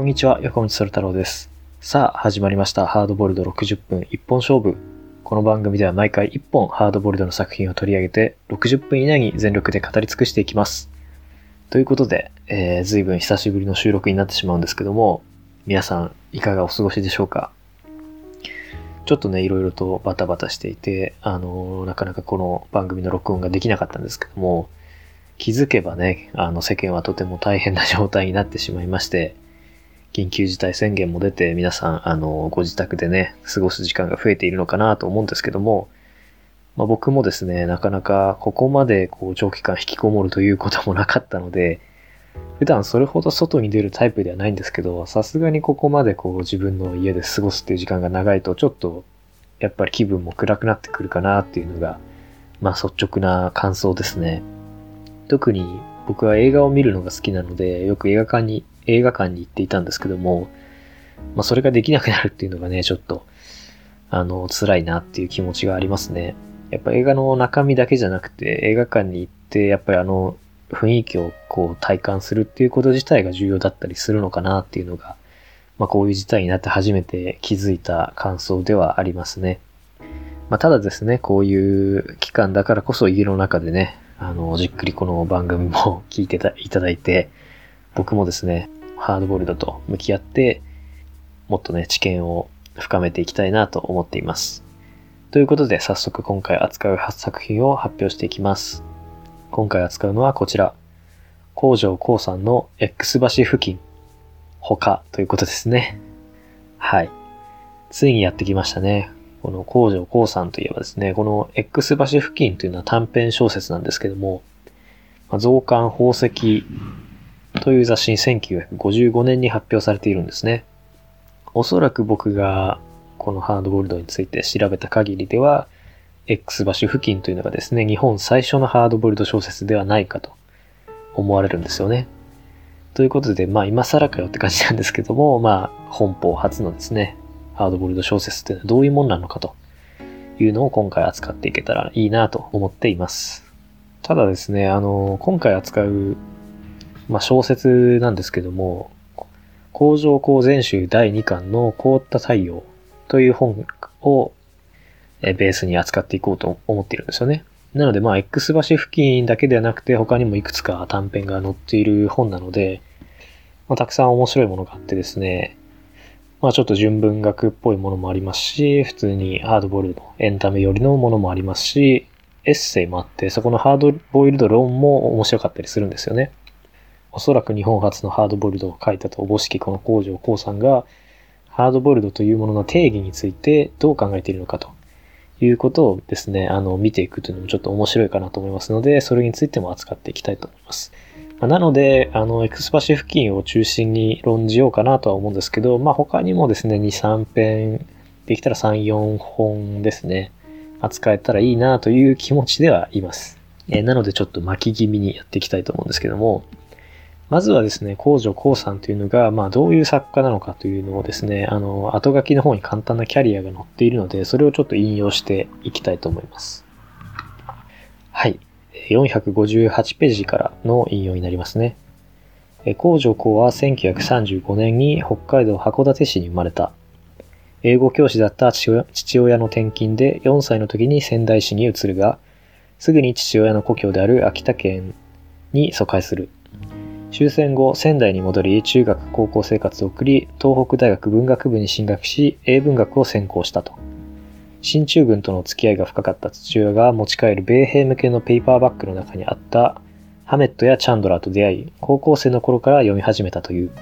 こんにちは、横道そる太郎です。さあ、始まりました。ハードボイルド60分一本勝負。この番組では毎回1本ハードボイルドの作品を取り上げて、60分以内に全力で語り尽くしていきます。ということで、えー、随分久しぶりの収録になってしまうんですけども、皆さんいかがお過ごしでしょうか？ちょっとね、いろいろとバタバタしていて、あのーなかなかこの番組の録音ができなかったんですけども、気づけばね、あの世間はとても大変な状態になってしまいまして、緊急事態宣言も出て皆さん、あの、ご自宅でね、過ごす時間が増えているのかなと思うんですけども、まあ、僕もですね、なかなかここまでこう長期間引きこもるということもなかったので、普段それほど外に出るタイプではないんですけど、さすがにここまでこう自分の家で過ごすっていう時間が長いと、ちょっとやっぱり気分も暗くなってくるかなっていうのが、まあ率直な感想ですね。特に僕は映画を見るのが好きなので、よく映画館に、映画館に行っていたんですけども、まあそれができなくなるっていうのがね、ちょっと、あの、辛いなっていう気持ちがありますね。やっぱ映画の中身だけじゃなくて、映画館に行って、やっぱりあの、雰囲気をこう体感するっていうこと自体が重要だったりするのかなっていうのが、まあこういう事態になって初めて気づいた感想ではありますね。まあただですね、こういう期間だからこそ家の中でね、あの、じっくりこの番組も 聞いていただいて、僕もですね、ハードボイルドと向き合って、もっとね、知見を深めていきたいなと思っています。ということで、早速今回扱う作品を発表していきます。今回扱うのはこちら。工場光さんの X 橋付近。他ということですね。はい。ついにやってきましたね。この工場光さんといえばですね、この X 橋付近というのは短編小説なんですけども、増刊宝石という雑誌に1955年に発表されているんですね。おそらく僕がこのハードボイルドについて調べた限りでは、X 橋付近というのがですね、日本最初のハードボイルド小説ではないかと思われるんですよね。ということで、まあ今更かよって感じなんですけども、まあ本邦初のですね、ハードボイルド小説っていうのはどういうもんなのかというのを今回扱っていけたらいいなと思っています。ただですね、あの、今回扱う、まあ小説なんですけども、工場工全集第2巻の凍った太陽という本をベースに扱っていこうと思っているんですよね。なのでまあ X 橋付近だけではなくて他にもいくつか短編が載っている本なので、まあ、たくさん面白いものがあってですね、まあちょっと純文学っぽいものもありますし、普通にハードボイルド、エンタメ寄りのものもありますし、エッセイもあって、そこのハードボイルド論も面白かったりするんですよね。おそらく日本初のハードボイルドを書いたとおぼしきこの工場光さんが、ハードボイルドというものの定義についてどう考えているのかということをですね、あの、見ていくというのもちょっと面白いかなと思いますので、それについても扱っていきたいと思います。まなので、あの、エクスパシ付近を中心に論じようかなとは思うんですけど、まあ他にもですね、2、3編、できたら3、4本ですね、扱えたらいいなという気持ちではいます。えーなのでちょっと巻き気味にやっていきたいと思うんですけども、まずはですね、工場光さんというのが、まあどういう作家なのかというのをですね、あの、後書きの方に簡単なキャリアが載っているので、それをちょっと引用していきたいと思います。はい。458ページからの引用になりますね。え工場光は1935年に北海道函館市に生まれた。英語教師だった父親の転勤で4歳の時に仙台市に移るが、すぐに父親の故郷である秋田県に疎開する。終戦後、仙台に戻り、中学高校生活を送り、東北大学文学部に進学し、英文学を専攻したと。進駐軍との付き合いが深かった父親が持ち帰る米兵向けのペーパーバッグの中にあったハメットやチャンドラーと出会い、高校生の頃から読み始めたという。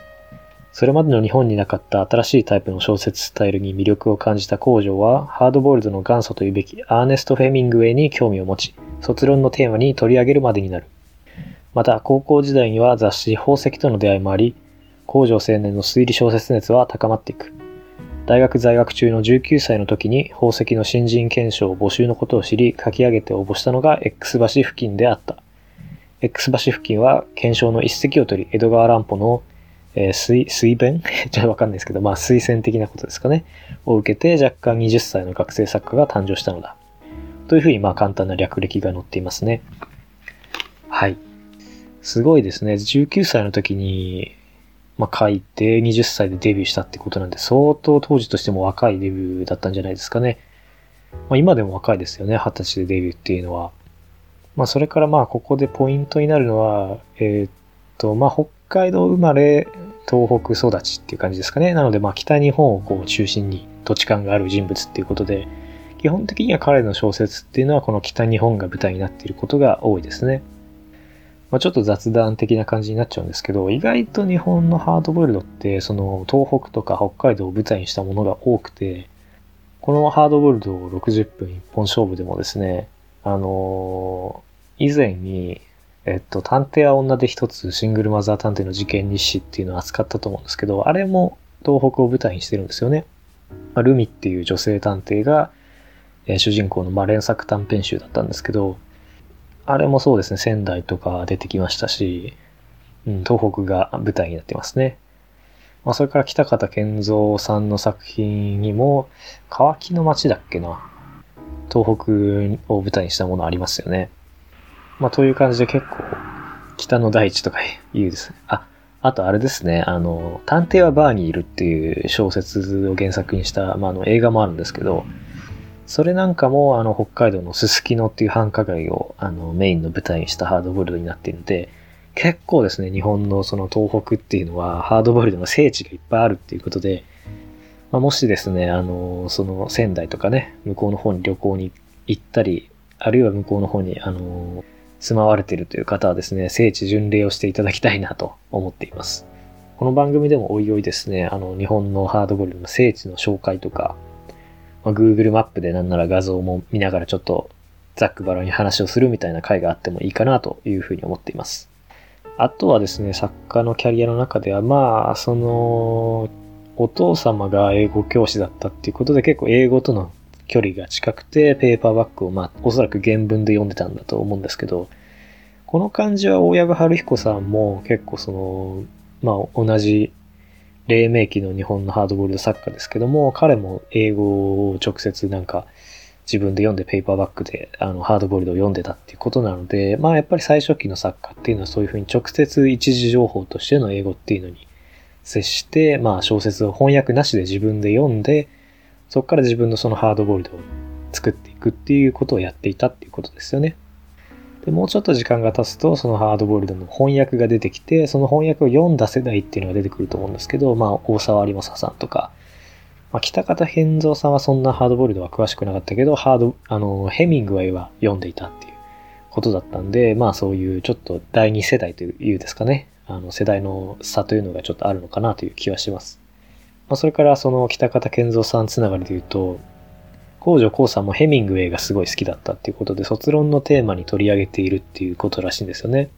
それまでの日本になかった新しいタイプの小説スタイルに魅力を感じた工場は、ハードボイルドの元祖というべきアーネスト・フェミングウェイに興味を持ち、卒論のテーマに取り上げるまでになる。また、高校時代には雑誌宝石との出会いもあり、工場青年の推理小説熱は高まっていく。大学在学中の19歳の時に宝石の新人検証募集のことを知り書き上げて応募したのが X 橋付近であった。X 橋付近は検証の一石を取り、江戸川乱歩の、えー水、水弁？ちょっとわかんないですけど、まあ推薦的なことですかね。を受けて若干20歳の学生作家が誕生したのだ。というふうにまあ簡単な略歴が載っていますね。はい。すごいですね。19歳の時にまあ、書いて20歳でデビューしたってことなんで、相当当時としても若いデビューだったんじゃないですかね。まあ、今でも若いですよね、20歳でデビューっていうのは。まあ、それからまあ、ここでポイントになるのは、えー、っと、まあ、北海道生まれ、東北育ちっていう感じですかね。なので、まあ、北日本をこう中心に土地勘がある人物っていうことで、基本的には彼の小説っていうのはこの北日本が舞台になっていることが多いですね。まあ、ちょっと雑談的な感じになっちゃうんですけど、意外と日本のハードボイルドって、その東北とか北海道を舞台にしたものが多くて、このハードボイルドを60分一本勝負でもですね、あのー、以前に、えっと、探偵は女で一つシングルマザー探偵の事件日誌っていうのを扱ったと思うんですけど、あれも東北を舞台にしてるんですよね。ま、ルミっていう女性探偵が、えー、主人公のまあ連作短編集だったんですけど、あれもそうですね、仙台とか出てきましたし、うん、東北が舞台になってますね。まあ、それから北方健三さんの作品にも、乾きの街だっけな。東北を舞台にしたものありますよね。まあ、という感じで結構、北の大地とか言うですね。あ、あとあれですね、あの、探偵はバーにいるっていう小説を原作にした、まあ、あの映画もあるんですけど、それなんかも、あの、北海道のすすきのっていう繁華街を、あの、メインの舞台にしたハードボイルドになっているので、結構ですね、日本のその東北っていうのは、ハードボイルドの聖地がいっぱいあるっていうことで、まあ、もしですね、あの、その仙台とかね、向こうの方に旅行に行ったり、あるいは向こうの方に、あの、住まわれているという方はですね、聖地巡礼をしていただきたいなと思っています。この番組でもおいおいですね、あの、日本のハードボイルドの聖地の紹介とか、まあ、Google マップでなんなら画像も見ながらちょっとざっくばらに話をするみたいな回があってもいいかなというふうに思っています。あとはですね、作家のキャリアの中では、まあ、その、お父様が英語教師だったっていうことで結構英語との距離が近くて、ペーパーバッグをまあ、おそらく原文で読んでたんだと思うんですけど、この感じは大藪春彦さんも結構その、まあ、同じ黎明期の日本のハードボールド作家ですけども、彼も英語を直接なんか自分で読んでペーパーバッグであのハードボールドを読んでたっていうことなので、まあやっぱり最初期の作家っていうのはそういうふうに直接一時情報としての英語っていうのに接して、まあ小説を翻訳なしで自分で読んで、そこから自分のそのハードボールドを作っていくっていうことをやっていたっていうことですよね。で、もうちょっと時間が経つと、そのハードボイルドの翻訳が出てきて、その翻訳を読んだ世代っていうのが出てくると思うんですけど、まあ、大沢有正さんとか、まあ、北方健三さんはそんなハードボイルドは詳しくなかったけど、ハード、あの、ヘミングウェイは読んでいたっていうことだったんで、まあそういうちょっと第二世代というですかね、あの世代の差というのがちょっとあるのかなという気はします。まあ、それからその北方健三さんつながりで言うと、北条光さんもヘミングウェイがすごい好きだったっていうことで、卒論のテーマに取り上げているっていうことらしいんですよね。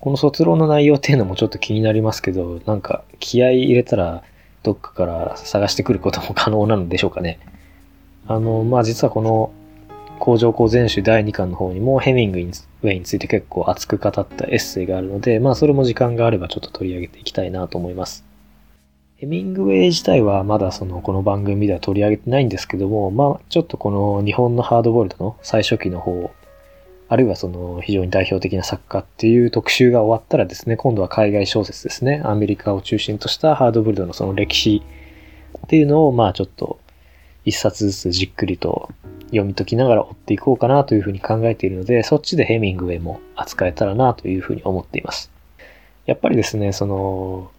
この卒論の内容っていうのもちょっと気になりますけど、なんか気合い入れたらどっかから探してくることも可能なのでしょうかね。あの、まあ、実はこの工場工全集第2巻の方にもヘミングウェイについて結構熱く語ったエッセイがあるので、まあそれも時間があればちょっと取り上げていきたいなと思います。ヘミングウェイ自体はまだそのこの番組では取り上げてないんですけども、まあちょっとこの日本のハードボイルドの最初期の方、あるいはその非常に代表的な作家っていう特集が終わったらですね、今度は海外小説ですね、アメリカを中心としたハードボイルドのその歴史っていうのをまあちょっと一冊ずつじっくりと読み解きながら追っていこうかなというふうに考えているので、そっちでヘミングウェイも扱えたらなというふうに思っています。やっぱりですね、その、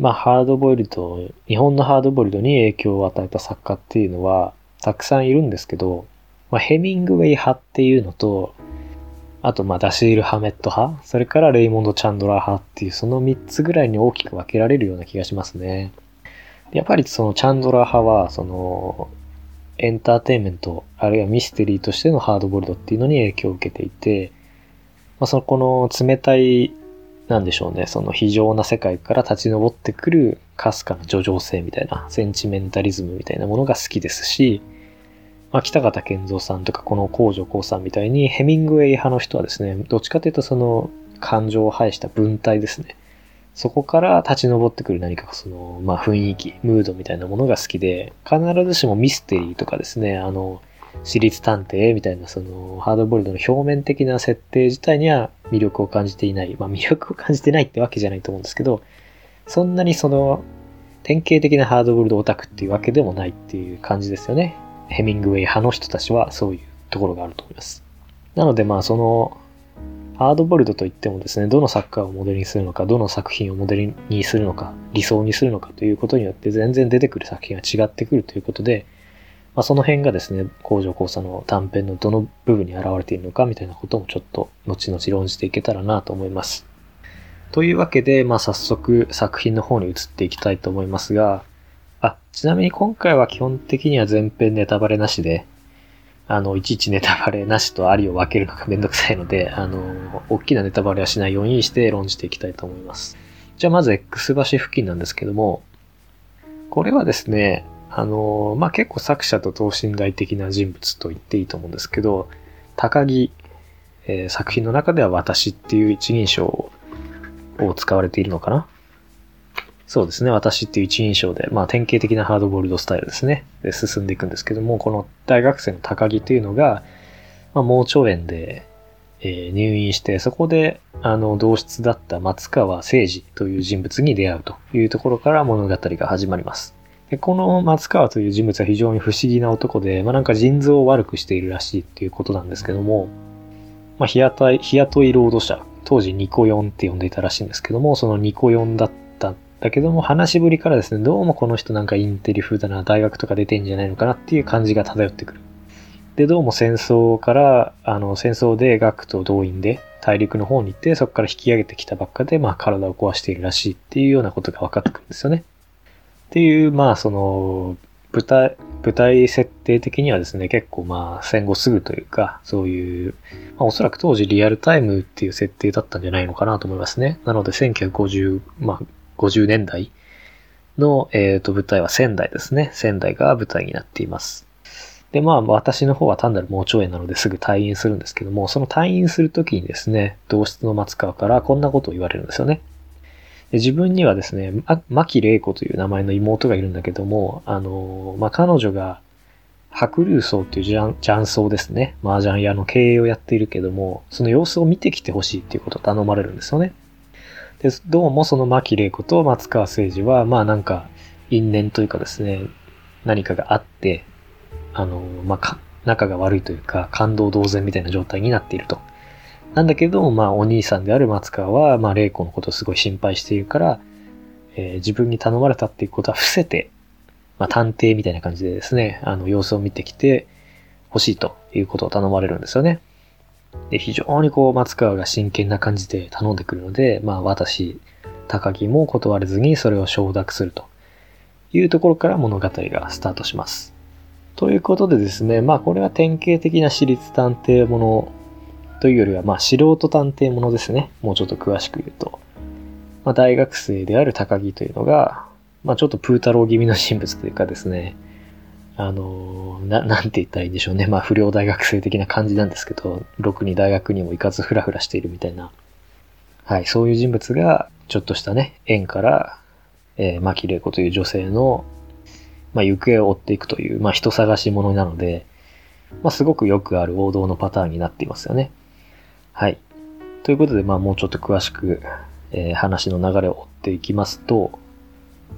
まあ、ハードボイルド、日本のハードボイルドに影響を与えた作家っていうのは、たくさんいるんですけど、まあ、ヘミングウェイ派っていうのと、あと、まあ、ダシール・ハメット派、それからレイモンド・チャンドラー派っていう、その3つぐらいに大きく分けられるような気がしますね。やっぱりそのチャンドラー派は、その、エンターテインメント、あるいはミステリーとしてのハードボイルドっていうのに影響を受けていて、まあ、そのこの冷たいなんでしょうね、その非常な世界から立ち上ってくるかすかな叙情性みたいな、センチメンタリズムみたいなものが好きですし、まあ、北方健三さんとかこの工場光さんみたいにヘミングウェイ派の人はですね、どっちかというとその感情を排した文体ですね。そこから立ち上ってくる何かその、まあ、雰囲気、ムードみたいなものが好きで、必ずしもミステリーとかですね、あの、私立探偵みたいなそのハードボイルドの表面的な設定自体には魅力を感じていない。まあ魅力を感じてないってわけじゃないと思うんですけど、そんなにその、典型的なハードボールドオタクっていうわけでもないっていう感じですよね。ヘミングウェイ派の人たちはそういうところがあると思います。なのでまあその、ハードボルドといってもですね、どのサッカーをモデルにするのか、どの作品をモデルにするのか、理想にするのかということによって全然出てくる作品が違ってくるということで、まあ、その辺がですね、工場交差の短編のどの部分に現れているのかみたいなこともちょっと後々論じていけたらなと思います。というわけで、まあ早速作品の方に移っていきたいと思いますが、あ、ちなみに今回は基本的には全編ネタバレなしで、あの、いちいちネタバレなしとありを分けるのが めんどくさいので、あの、大きなネタバレはしないようにして論じていきたいと思います。じゃあまず X 橋付近なんですけども、これはですね、あの、まあ、結構作者と等身大的な人物と言っていいと思うんですけど、高木、えー、作品の中では私っていう一人称を使われているのかな？そうですね。私っていう一人称で、まあ典型的なハードボールドスタイルですね。で進んでいくんですけども、この大学生の高木というのが、まあ盲腸炎で、えー、入院して、そこで、あの、同室だった松川誠二という人物に出会うというところから物語が始まります。でこの松川という人物は非常に不思議な男で、まあなんか腎臓を悪くしているらしいっていうことなんですけども、まあ日雇い、日雇い労働者、当時ニコヨンって呼んでいたらしいんですけども、そのニコヨンだったんだけども、話しぶりからですね、どうもこの人なんかインテリ風だな、大学とか出てんじゃないのかなっていう感じが漂ってくる。で、どうも戦争から、あの、戦争で学と動員で大陸の方に行って、そこから引き上げてきたばっかで、まあ体を壊しているらしいっていうようなことが分かってくるんですよね。っていう、まあその、舞台、舞台設定的にはですね、結構まあ戦後すぐというか、そういう、まあ、おそらく当時リアルタイムっていう設定だったんじゃないのかなと思いますね。なので1950、まあ50年代の、えー、と舞台は仙台ですね。仙台が舞台になっています。で、まあ、私の方は単なる盲腸炎なのですぐ退院するんですけども、その退院するときにですね、同室の松川からこんなことを言われるんですよね。で自分にはですね、牧玲子という名前の妹がいるんだけども、あの、まあ、彼女が白竜荘っていう雀荘ですね。麻雀屋の経営をやっているけども、その様子を見てきてほしいっていうことを頼まれるんですよね。で、どうもその牧玲子と松川誠二は、まあなんか、因縁というかですね、何かがあって、あの、まあ、仲が悪いというか、感動同然みたいな状態になっていると。なんだけど、まあ、お兄さんである松川は、まあ、玲子のことをすごい心配しているから、えー、自分に頼まれたっていうことは伏せて、まあ、探偵みたいな感じでですね、あの、様子を見てきて欲しいということを頼まれるんですよね。で、非常にこう、松川が真剣な感じで頼んでくるので、まあ私、高木も断れずにそれを承諾するというところから物語がスタートします。ということでですね、まあこれは典型的な私立探偵ものというよりは、まあ素人探偵ものですね。もうちょっと詳しく言うと。まあ大学生である高木というのが、まあちょっとプー太郎気味の人物というかですね、あの、な、なんて言ったらいいんでしょうね。まあ、不良大学生的な感じなんですけど、ろくに大学にも行かずフラフラしているみたいな。はい、そういう人物が、ちょっとしたね、縁から、えー、牧玲子という女性の、まあ、行方を追っていくという、まあ、人探し者なので、まあ、すごくよくある王道のパターンになっていますよね。はい。ということで、まあ、もうちょっと詳しく、えー、話の流れを追っていきますと、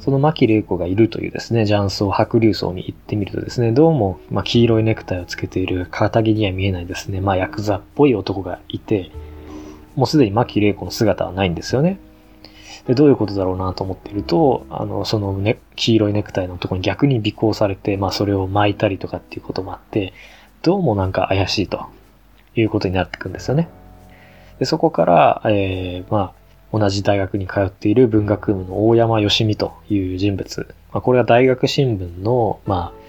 その牧玲子がいるというですね、雀荘、白竜荘に行ってみるとですね、どうも、まあ、黄色いネクタイをつけている肩着には見えないですね、まあ、ヤクザっぽい男がいて、もうすでに牧玲子の姿はないんですよね。で、どういうことだろうなと思っていると、あの、そのね、黄色いネクタイのとこに逆に尾行されて、まあ、それを巻いたりとかっていうこともあって、どうもなんか怪しいということになってくんですよね。で、そこから、えー、まあ、同じ大学に通っている文学部の大山義美という人物。まあ、これは大学新聞の、まあ、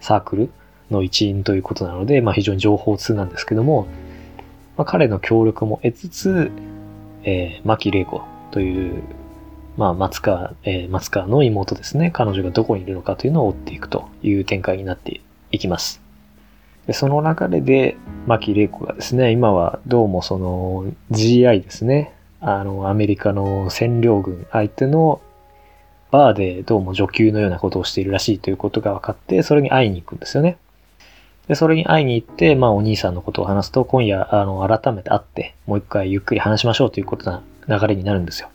サークルの一員ということなので、まあ、非常に情報通なんですけども、まあ、彼の協力も得つつ、えー、牧玲子という、まあ、松川、えー、松川の妹ですね。彼女がどこにいるのかというのを追っていくという展開になっていきます。でその流れで、牧玲子がですね、今はどうもその GI ですね。あの、アメリカの占領軍相手のバーでどうも女給のようなことをしているらしいということが分かって、それに会いに行くんですよね。で、それに会いに行って、まあお兄さんのことを話すと、今夜、あの、改めて会って、もう一回ゆっくり話しましょうということな流れになるんですよ。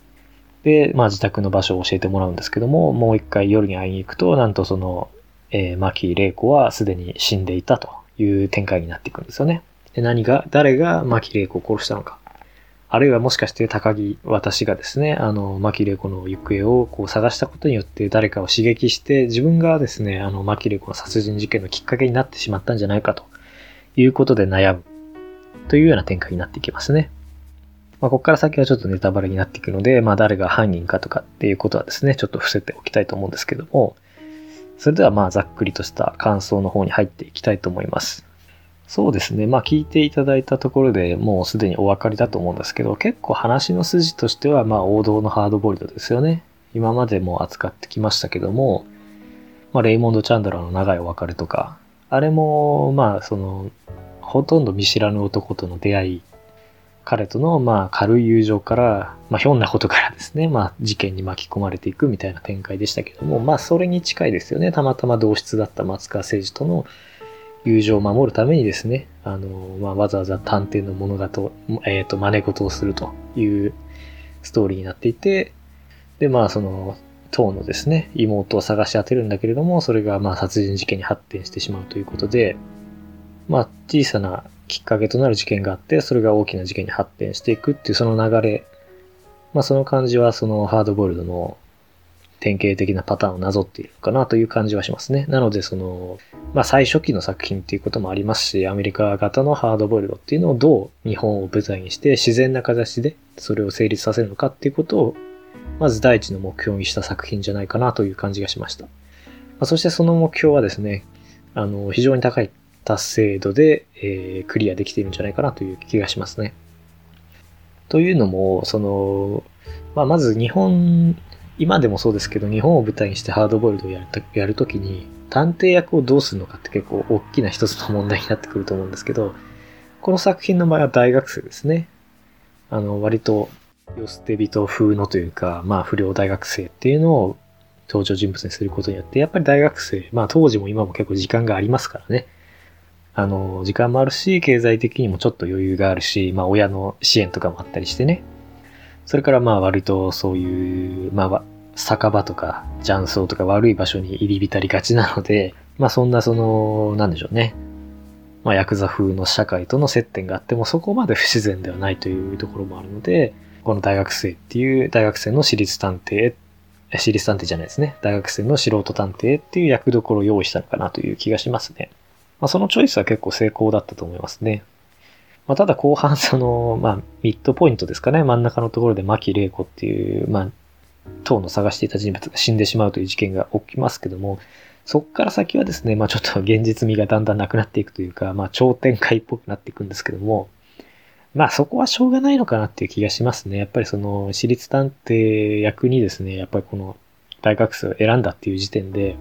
で、まあ自宅の場所を教えてもらうんですけども、もう一回夜に会いに行くと、なんとその、えー、牧玲子はすでに死んでいたという展開になっていくんですよね。で、何が、誰が牧玲子を殺したのか。あるいはもしかして高木、私がですね、あの、牧玲子の行方をこう探したことによって誰かを刺激して、自分がですね、あの、牧玲子の殺人事件のきっかけになってしまったんじゃないかということで悩むというような展開になっていきますね。まあ、ここから先はちょっとネタバレになっていくので、まあ、誰が犯人かとかっていうことはですね、ちょっと伏せておきたいと思うんですけども、それではまあ、ざっくりとした感想の方に入っていきたいと思います。そうですね。まあ聞いていただいたところでもうすでにお分かりだと思うんですけど、結構話の筋としてはまあ王道のハードボイルドですよね。今までも扱ってきましたけども、まあレイモンド・チャンドラーの長いお別れとか、あれもまあその、ほとんど見知らぬ男との出会い、彼とのまあ軽い友情から、まあひょんなことからですね、まあ事件に巻き込まれていくみたいな展開でしたけども、まあそれに近いですよね。たまたま同室だった松川誠二との友情を守るためにですね、あの、まあ、わざわざ探偵の物語、えっ、ー、と、真似事をするというストーリーになっていて、で、まあ、その、当のですね、妹を探し当てるんだけれども、それがまあ殺人事件に発展してしまうということで、まあ小さなきっかけとなる事件があって、それが大きな事件に発展していくっていうその流れ、まあその感じはそのハードボイルドの典型的なパターンをなぞっているかなという感じはしますね。なので、その、まあ、最初期の作品っていうこともありますし、アメリカ型のハードボイルドっていうのをどう日本を舞台にして自然な形でそれを成立させるのかっていうことを、まず第一の目標にした作品じゃないかなという感じがしました。まあ、そしてその目標はですね、あの、非常に高い達成度で、えー、クリアできているんじゃないかなという気がしますね。というのも、その、まあ、まず日本今でもそうですけど、日本を舞台にしてハードボイルドをやるとやるときに、探偵役をどうするのかって結構大きな一つの問題になってくると思うんですけど、この作品の場合は大学生ですね。あの、割と、世捨て人風のというか、まあ不良大学生っていうのを登場人物にすることによって、やっぱり大学生、まあ当時も今も結構時間がありますからね。あの、時間もあるし、経済的にもちょっと余裕があるし、まあ親の支援とかもあったりしてね。それからまあ割とそういう、まあ酒場とか雀荘とか悪い場所に入り浸りがちなので、まあそんなその、なんでしょうね。まあヤクザ風の社会との接点があってもそこまで不自然ではないというところもあるので、この大学生っていう大学生の私立探偵、私立探偵じゃないですね。大学生の素人探偵っていう役どころを用意したのかなという気がしますね。まあそのチョイスは結構成功だったと思いますね。まあ、ただ後半 その、まあ、ミッドポイントですかね、真ん中のところで牧玲子っていう、まあ、当の探していた人物が死んでしまうという事件が起きますけども、そこから先はですね、まあちょっと現実味がだんだんなくなっていくというか、まあ超展開っぽくなっていくんですけども、まあそこはしょうがないのかなっていう気がしますね。やっぱりその私立探偵役にですね、やっぱりこの大学生を選んだっていう時点で、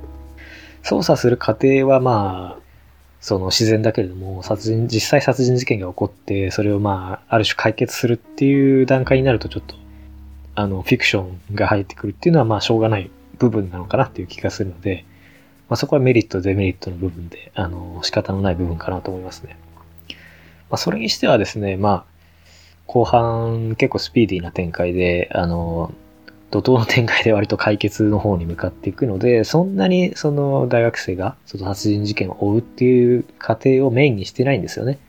捜査する過程はまあ、その自然だけれども、殺人、実際殺人事件が起こって、それをまあ、ある種解決するっていう段階になるとちょっと、あの、フィクションが入ってくるっていうのはまあ、しょうがない部分なのかなっていう気がするので、まあ、そこはメリット、デメリットの部分で、あの、仕方のない部分かなと思いますね。まあ、それにしてはですね、まあ、後半結構スピーディーな展開で、あの、怒涛の展開で割と解決の方に向かっていくので、そんなにその大学生がその殺人事件を追うっていう過程をメインにしてないんですよね。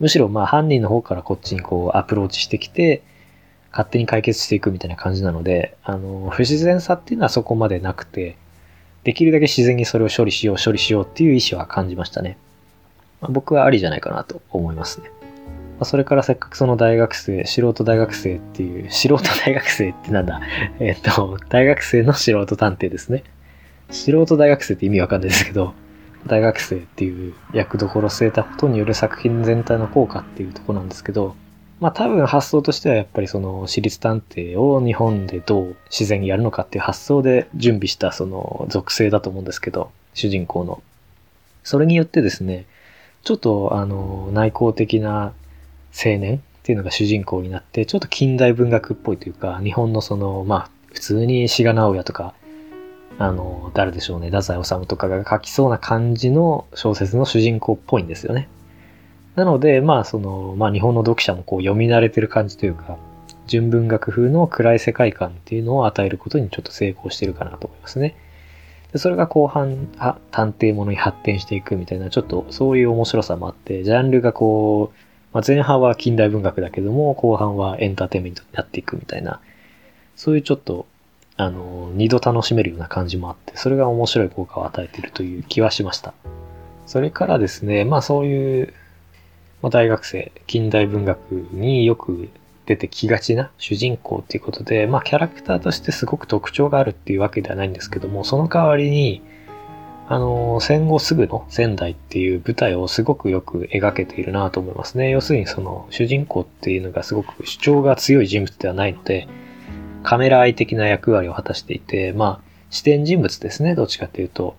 むしろまあ犯人の方からこっちにこうアプローチしてきて、勝手に解決していくみたいな感じなので、あの、不自然さっていうのはそこまでなくて、できるだけ自然にそれを処理しよう、処理しようっていう意思は感じましたね。まあ、僕はありじゃないかなと思いますね。まあ、それからせっかくその大学生、素人大学生っていう、素人大学生ってなんだ？えっと、大学生の素人探偵ですね。素人大学生って意味わかんないですけど、大学生っていう役どころ据えたことによる作品全体の効果っていうとこなんですけど、まあ多分発想としてはやっぱりその私立探偵を日本でどう自然にやるのかっていう発想で準備したその属性だと思うんですけど、主人公の。それによってですね、ちょっとあの内向的な青年っていうのが主人公になって、ちょっと近代文学っぽいというか、日本のその、まあ、普通に志賀直哉とか、あの、誰でしょうね、太宰治とかが書きそうな感じの小説の主人公っぽいんですよね。なので、まあ、その、まあ、日本の読者もこう読み慣れてる感じというか、純文学風の暗い世界観っていうのを与えることにちょっと成功してるかなと思いますね。でそれが後半、あ、探偵ものに発展していくみたいな、ちょっとそういう面白さもあって、ジャンルがこう、まあ、前半は近代文学だけども、後半はエンターテインメントになっていくみたいな、そういうちょっと、あの、二度楽しめるような感じもあって、それが面白い効果を与えているという気はしました。それからですね、まあそういう、まあ、大学生、近代文学によく出てきがちな主人公っていうことで、まあキャラクターとしてすごく特徴があるっていうわけではないんですけども、その代わりに、あの、戦後すぐの仙台っていう舞台をすごくよく描けているなと思いますね。要するにその主人公っていうのがすごく主張が強い人物ではないので、カメラ愛的な役割を果たしていて、まあ、視点人物ですね、どっちかっていうと。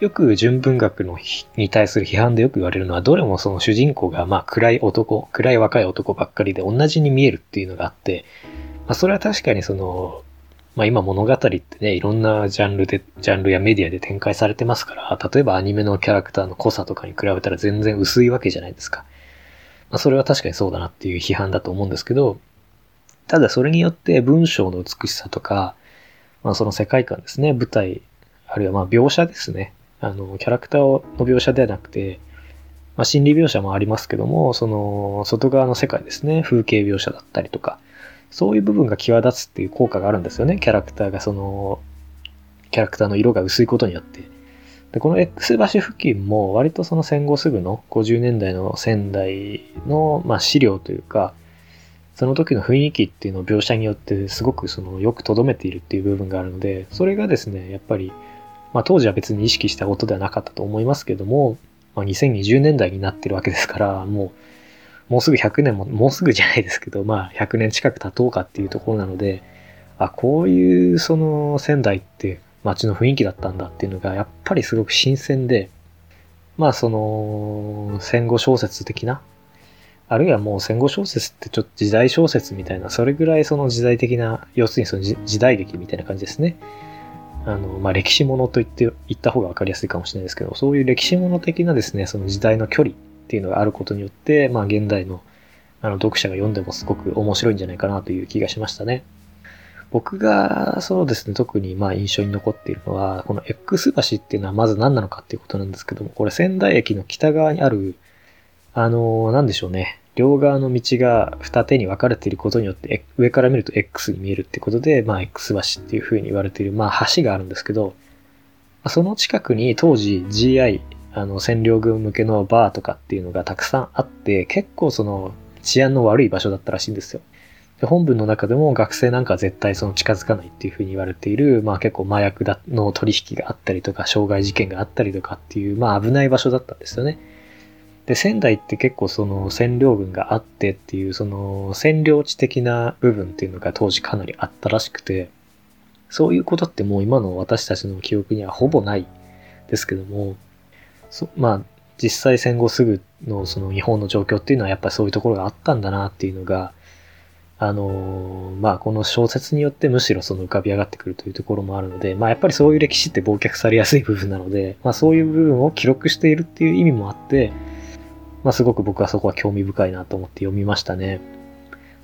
よく純文学のに対する批判でよく言われるのは、どれもその主人公がまあ暗い男、暗い若い男ばっかりで同じに見えるっていうのがあって、まあそれは確かにその、まあ今物語ってね、いろんなジャンルで、ジャンルやメディアで展開されてますから、例えばアニメのキャラクターの濃さとかに比べたら全然薄いわけじゃないですか。まあそれは確かにそうだなっていう批判だと思うんですけど、ただそれによって文章の美しさとか、まあその世界観ですね、舞台、あるいはまあ描写ですね。あの、キャラクターの描写ではなくて、まあ、心理描写もありますけども、その、外側の世界ですね、風景描写だったりとか、そういう部分が際立つっていう効果があるんですよね、キャラクターがその、キャラクターの色が薄いことによって。で、この X 橋付近も割とその戦後すぐの50年代の仙台の、まあ、資料というか、その時の雰囲気っていうのを描写によってすごくそのよく留めているっていう部分があるので、それがですね、やっぱりまあ当時は別に意識したことではなかったと思いますけども、まあ2020年代になってるわけですから、もう、もうすぐ100年も、もうすぐじゃないですけど、まあ100年近く経とうかっていうところなので、あ、こういうその仙台って街の雰囲気だったんだっていうのがやっぱりすごく新鮮で、まあその戦後小説的な、あるいはもう戦後小説ってちょっと時代小説みたいな、それぐらいその時代的な、要するにその時代劇みたいな感じですね。あの、まあ、歴史ものと言って、言った方が分かりやすいかもしれないですけど、そういう歴史もの的なですね、その時代の距離っていうのがあることによって、まあ、現代の、あの、読者が読んでもすごく面白いんじゃないかなという気がしましたね。僕が、そうですね、特にまあ印象に残っているのは、この X 橋っていうのはまず何なのかっていうことなんですけども、これ仙台駅の北側にある、あの、なんでしょうね、両側の道が二手に分かれていることによって、上から見ると X に見えるってことで、まあ X 橋っていう風に言われている、まあ橋があるんですけど、その近くに当時 GI、あの占領軍向けのバーとかっていうのがたくさんあって、結構その治安の悪い場所だったらしいんですよ。で本文の中でも学生なんかは絶対その近づかないっていう風に言われている、まあ結構麻薬の取引があったりとか、傷害事件があったりとかっていう、まあ危ない場所だったんですよね。で、仙台って結構その占領軍があってっていう、その占領地的な部分っていうのが当時かなりあったらしくて、そういうことってもう今の私たちの記憶にはほぼないですけども、そまあ、実際戦後すぐのその日本の状況っていうのはやっぱりそういうところがあったんだなっていうのが、あのまあこの小説によってむしろその浮かび上がってくるというところもあるので、まあやっぱりそういう歴史って忘却されやすい部分なので、まあそういう部分を記録しているっていう意味もあって、まあ、すごく僕はそこは興味深いなと思って読みましたね。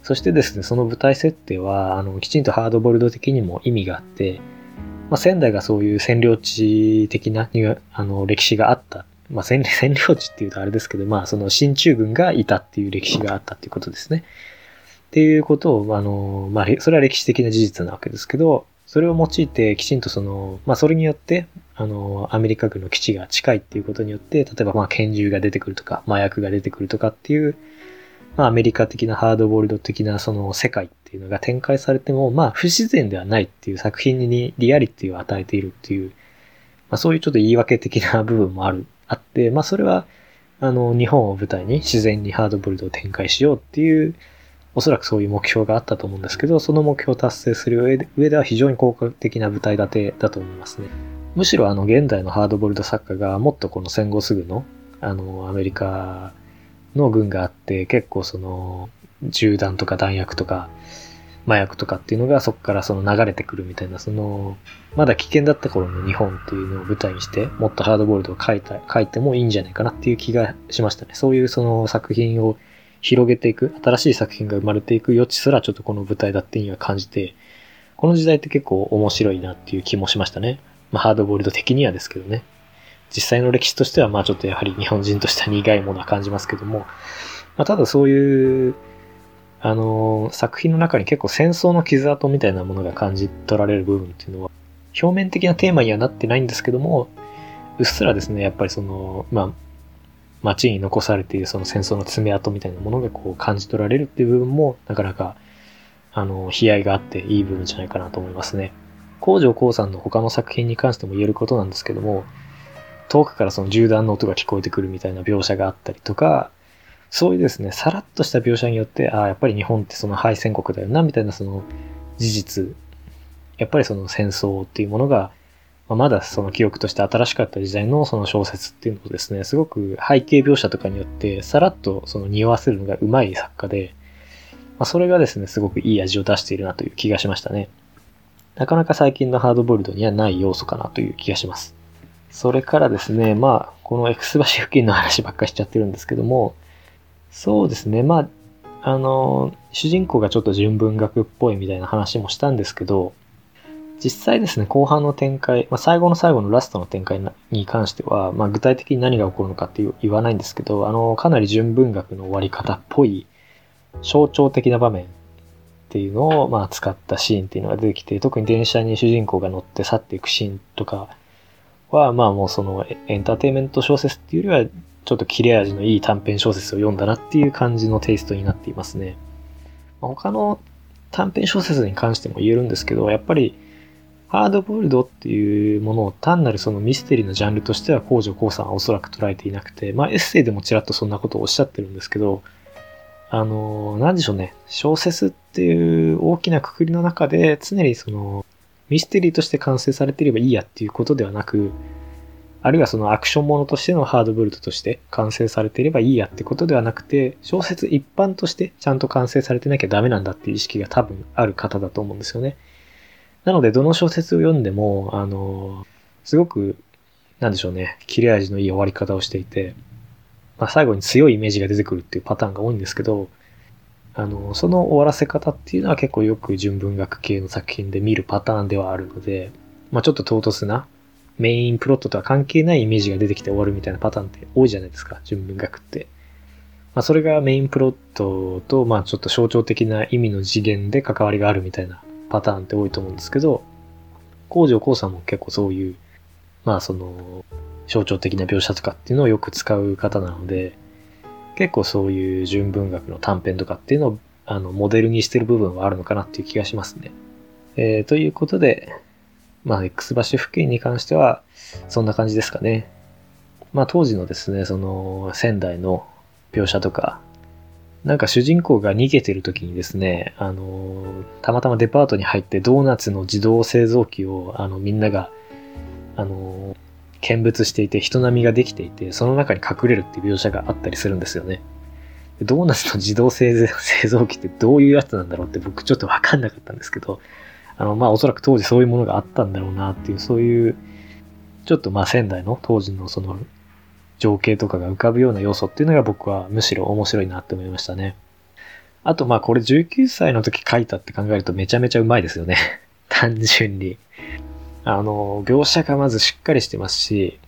そしてですね、その舞台設定は、あの、きちんとハードボルド的にも意味があって、まあ、仙台がそういう占領地的な、あの、歴史があった。まあ、占領地っていうとあれですけど、まあ、その進駐軍がいたっていう歴史があったっていうことですね。っていうことを、あの、まあ、それは歴史的な事実なわけですけど、それを用いてきちんとその、まあ、それによって、あの、アメリカ軍の基地が近いっていうことによって、例えばまあ拳銃が出てくるとか、麻薬が出てくるとかっていう、まあアメリカ的なハードボールド的なその世界っていうのが展開されても、まあ不自然ではないっていう作品にリアリティを与えているっていう、まあそういうちょっと言い訳的な部分もある、あって、まあそれは、あの、日本を舞台に自然にハードボルドを展開しようっていう、おそらくそういう目標があったと思うんですけど、その目標を達成する上で上では非常に効果的な舞台立てだと思いますね。むしろあの現代のハードボイルド作家がもっとこの戦後すぐのあのアメリカの軍があって結構その銃弾とか弾薬とか麻薬とかっていうのがそこからその流れてくるみたいなそのまだ危険だった頃の日本っていうのを舞台にしてもっとハードボイルドを書いた書いてもいいんじゃないかなっていう気がしましたね。そういうその作品を広げていく、新しい作品が生まれていく余地すらちょっとこの舞台だってには感じて、この時代って結構面白いなっていう気もしましたね。まあハードボイルド的にはですけどね。実際の歴史としてはまあちょっとやはり日本人としては苦いものは感じますけども、まあ、ただそういう、あのー、作品の中に結構戦争の傷跡みたいなものが感じ取られる部分っていうのは、表面的なテーマにはなってないんですけども、うっすらですね、やっぱりその、まあ、街に残されているその戦争の爪痕みたいなものがこう感じ取られるっていう部分も、なかなか、あの、悲哀があっていい部分じゃないかなと思いますね。工場光さんの他の作品に関しても言えることなんですけども、遠くからその銃弾の音が聞こえてくるみたいな描写があったりとか、そういうですね、さらっとした描写によって、ああ、やっぱり日本ってその敗戦国だよな、みたいなその事実、やっぱりその戦争っていうものが、まあ、まだその記憶として新しかった時代のその小説っていうのをですね、すごく背景描写とかによってさらっとその匂わせるのがうまい作家で、まあ、それがですね、すごくいい味を出しているなという気がしましたね。なかなか最近のハードボイルドにはない要素かなという気がします。それからですね、まあ、この X 橋付近の話ばっかしちゃってるんですけども、そうですね、まあ、あの、主人公がちょっと純文学っぽいみたいな話もしたんですけど、実際ですね、後半の展開、まあ、最後の最後のラストの展開に関しては、まあ、具体的に何が起こるのかって言わないんですけど、あの、かなり純文学の終わり方っぽい象徴的な場面っていうのを、まあ、使ったシーンっていうのが出てきて、特に電車に主人公が乗って去っていくシーンとかは、まあもうそのエンターテインメント小説っていうよりは、ちょっと切れ味のいい短編小説を読んだなっていう感じのテイストになっていますね。他の短編小説に関しても言えるんですけど、やっぱりハードボイルドっていうものを単なるそのミステリーのジャンルとしては工場光さんはおそらく捉えていなくて、まあエッセイでもちらっとそんなことをおっしゃってるんですけど、あの、なんでしょうね。小説っていう大きなくくりの中で常にそのミステリーとして完成されていればいいやっていうことではなく、あるいはそのアクションものとしてのハードボイルドとして完成されていればいいやってことではなくて、小説一般としてちゃんと完成されてなきゃダメなんだっていう意識が多分ある方だと思うんですよね。なので、どの小説を読んでも、あの、すごく、なんでしょうね、切れ味のいい終わり方をしていて、まあ、最後に強いイメージが出てくるっていうパターンが多いんですけど、あの、その終わらせ方っていうのは結構よく純文学系の作品で見るパターンではあるので、まあちょっと唐突なメインプロットとは関係ないイメージが出てきて終わるみたいなパターンって多いじゃないですか、純文学って。まあそれがメインプロットと、まあちょっと象徴的な意味の次元で関わりがあるみたいなパターンって多いと思うんですけど、工場光さんも結構そういう、まあその、象徴的な描写とかっていうのをよく使う方なので、結構そういう純文学の短編とかっていうのをあのモデルにしてる部分はあるのかなっていう気がしますね。えー、ということで、まあ、X 橋付近に関しては、そんな感じですかね。まあ、当時のですね、その、仙台の描写とか、なんか主人公が逃げてる時にですね、あの、たまたまデパートに入ってドーナツの自動製造機を、あの、みんなが、あの、見物していて人波ができていて、その中に隠れるっていう描写があったりするんですよね。ドーナツの自動 製造機ってどういうやつなんだろうって僕ちょっとわかんなかったんですけど、あの、まあおそらく当時そういうものがあったんだろうなっていう、そういう、ちょっとまあ仙台の当時のその情景とかが浮かぶような要素っていうのが僕はむしろ面白いなって思いましたね。あとまあこれ19歳の時書いたって考えるとめちゃめちゃうまいですよね。単純に。あの、描写がまずしっかりしてますし、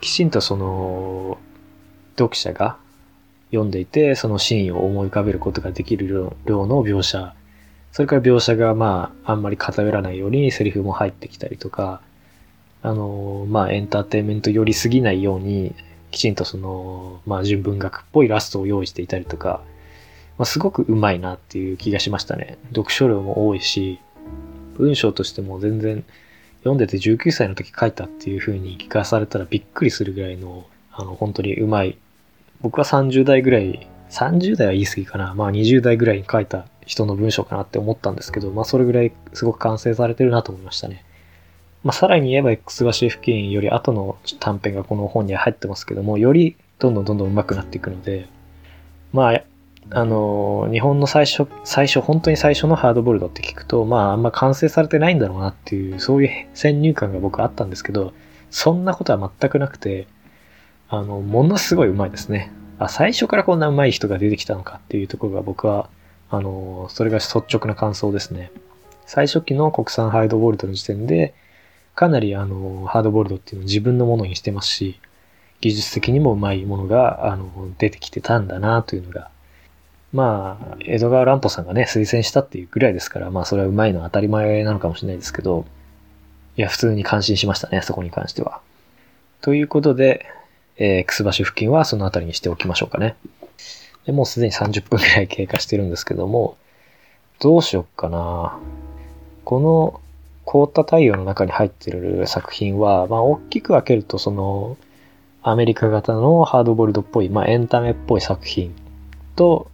きちんとその、読者が読んでいて、そのシーンを思い浮かべることができる量の描写、それから描写がまあ、あんまり偏らないようにセリフも入ってきたりとか、あの、まあ、エンターテインメント寄りすぎないように、きちんとその、まあ、純文学っぽいラストを用意していたりとか、まあ、すごくうまいなっていう気がしましたね。読書量も多いし、文章としても全然読んでて19歳の時書いたっていう風に聞かされたらびっくりするぐらいの、あの、本当にうまい。僕は30代ぐらい、30代は言い過ぎかな。まあ20代ぐらいに書いた人の文章かなって思ったんですけど、まあそれぐらいすごく完成されてるなと思いましたね。まあさらに言えば X 橋付近より後の短編がこの本には入ってますけども、よりどんどんどんどん上手くなっていくので、まああの、日本の最初、最初、本当に最初のハードボイルドって聞くと、まあ、あんま完成されてないんだろうなっていう、そういう先入観が僕あったんですけど、そんなことは全くなくて、あの、ものすごい上手いですね。あ、最初からこんな上手い人が出てきたのかっていうところが僕は、あの、それが率直な感想ですね。最初期の国産ハードボルドの時点で、かなりあの、ハードボルドっていうのを自分のものにしてますし、技術的にもうまいものが、あの、出てきてたんだなというのが、まあ、江戸川乱歩さんがね、推薦したっていうぐらいですから、まあ、それはうまいのは当たり前なのかもしれないですけど、いや、普通に感心しましたね、そこに関しては。ということで、えー、くすばし付近はそのあたりにしておきましょうかね。でもうすでに30分くらい経過してるんですけども、どうしよっかな。この凍った太陽の中に入ってる作品は、まあ大きく分けるとそのアメリカ型のハードボイルドっぽい、まあエンタメっぽい作品と、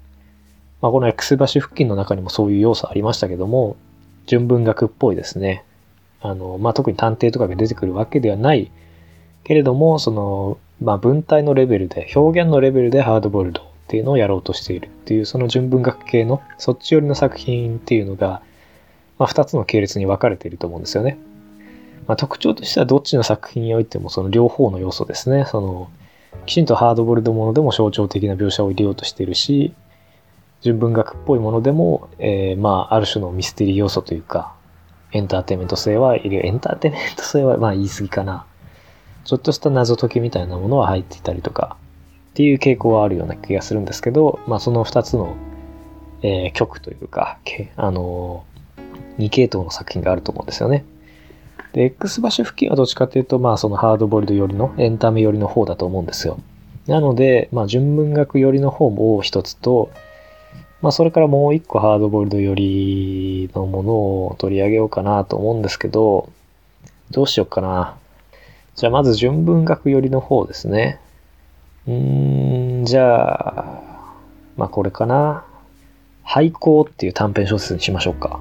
まあこの X 橋付近の中にもそういう要素ありましたけども、純文学っぽいですね。あの、まあ特に探偵とかが出てくるわけではないけれども、その、まあ文体のレベルで、表現のレベルでハードボイルドっていうのをやろうとしているっていう、その純文学系の、そっち寄りの作品っていうのが、まあ、2つの系列に分かれていると思うんですよね。まあ、特徴としてはどっちの作品においてもその両方の要素ですね。そのきちんとハードボイルドものでも象徴的な描写を入れようとしているし、純文学っぽいものでも、えー、まあ、ある種のミステリー要素というか、エンターテイメント性は入れ、エンターテイメント性はまあ言い過ぎかな。ちょっとした謎解きみたいなものは入っていたりとか、っていう傾向はあるような気がするんですけど、まあその二つの、えー、曲というか、あのー、2系統の作品があると思うんですよね。で、X 場所付近はどっちかというと、まあそのハードボイルド寄りのエンタメ寄りの方だと思うんですよ。なので、まあ純文学寄りの方も一つと、まあそれからもう一個ハードボイルド寄りのものを取り上げようかなと思うんですけど、どうしようかな。じゃあまず純文学寄りの方ですね。うーん、じゃあ、まあこれかな。廃校っていう短編小説にしましょうか。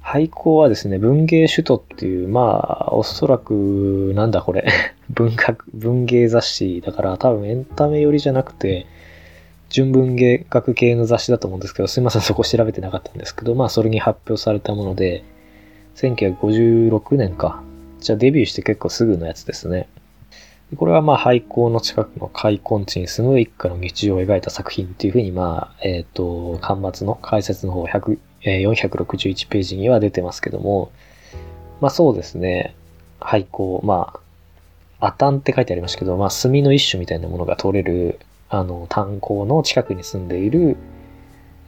廃校はですね、文芸首都っていう、まあ、おそらく、なんだこれ、文学、文芸雑誌だから多分エンタメ寄りじゃなくて、純文芸学系の雑誌だと思うんですけど、すいません、そこ調べてなかったんですけど、まあ、それに発表されたもので、1956年か。じゃデビューして結構すぐのやつですね。これはまあ廃校の近くの開墾地に住む一家の日常を描いた作品っていうふうにまあ、えっ、ー、と、端末の解説の方100、え、461ページには出てますけども、まあそうですね、廃校、まあ、アタンって書いてありましたけど、まあ炭の一種みたいなものが取れる、あの、炭鉱の近くに住んでいる、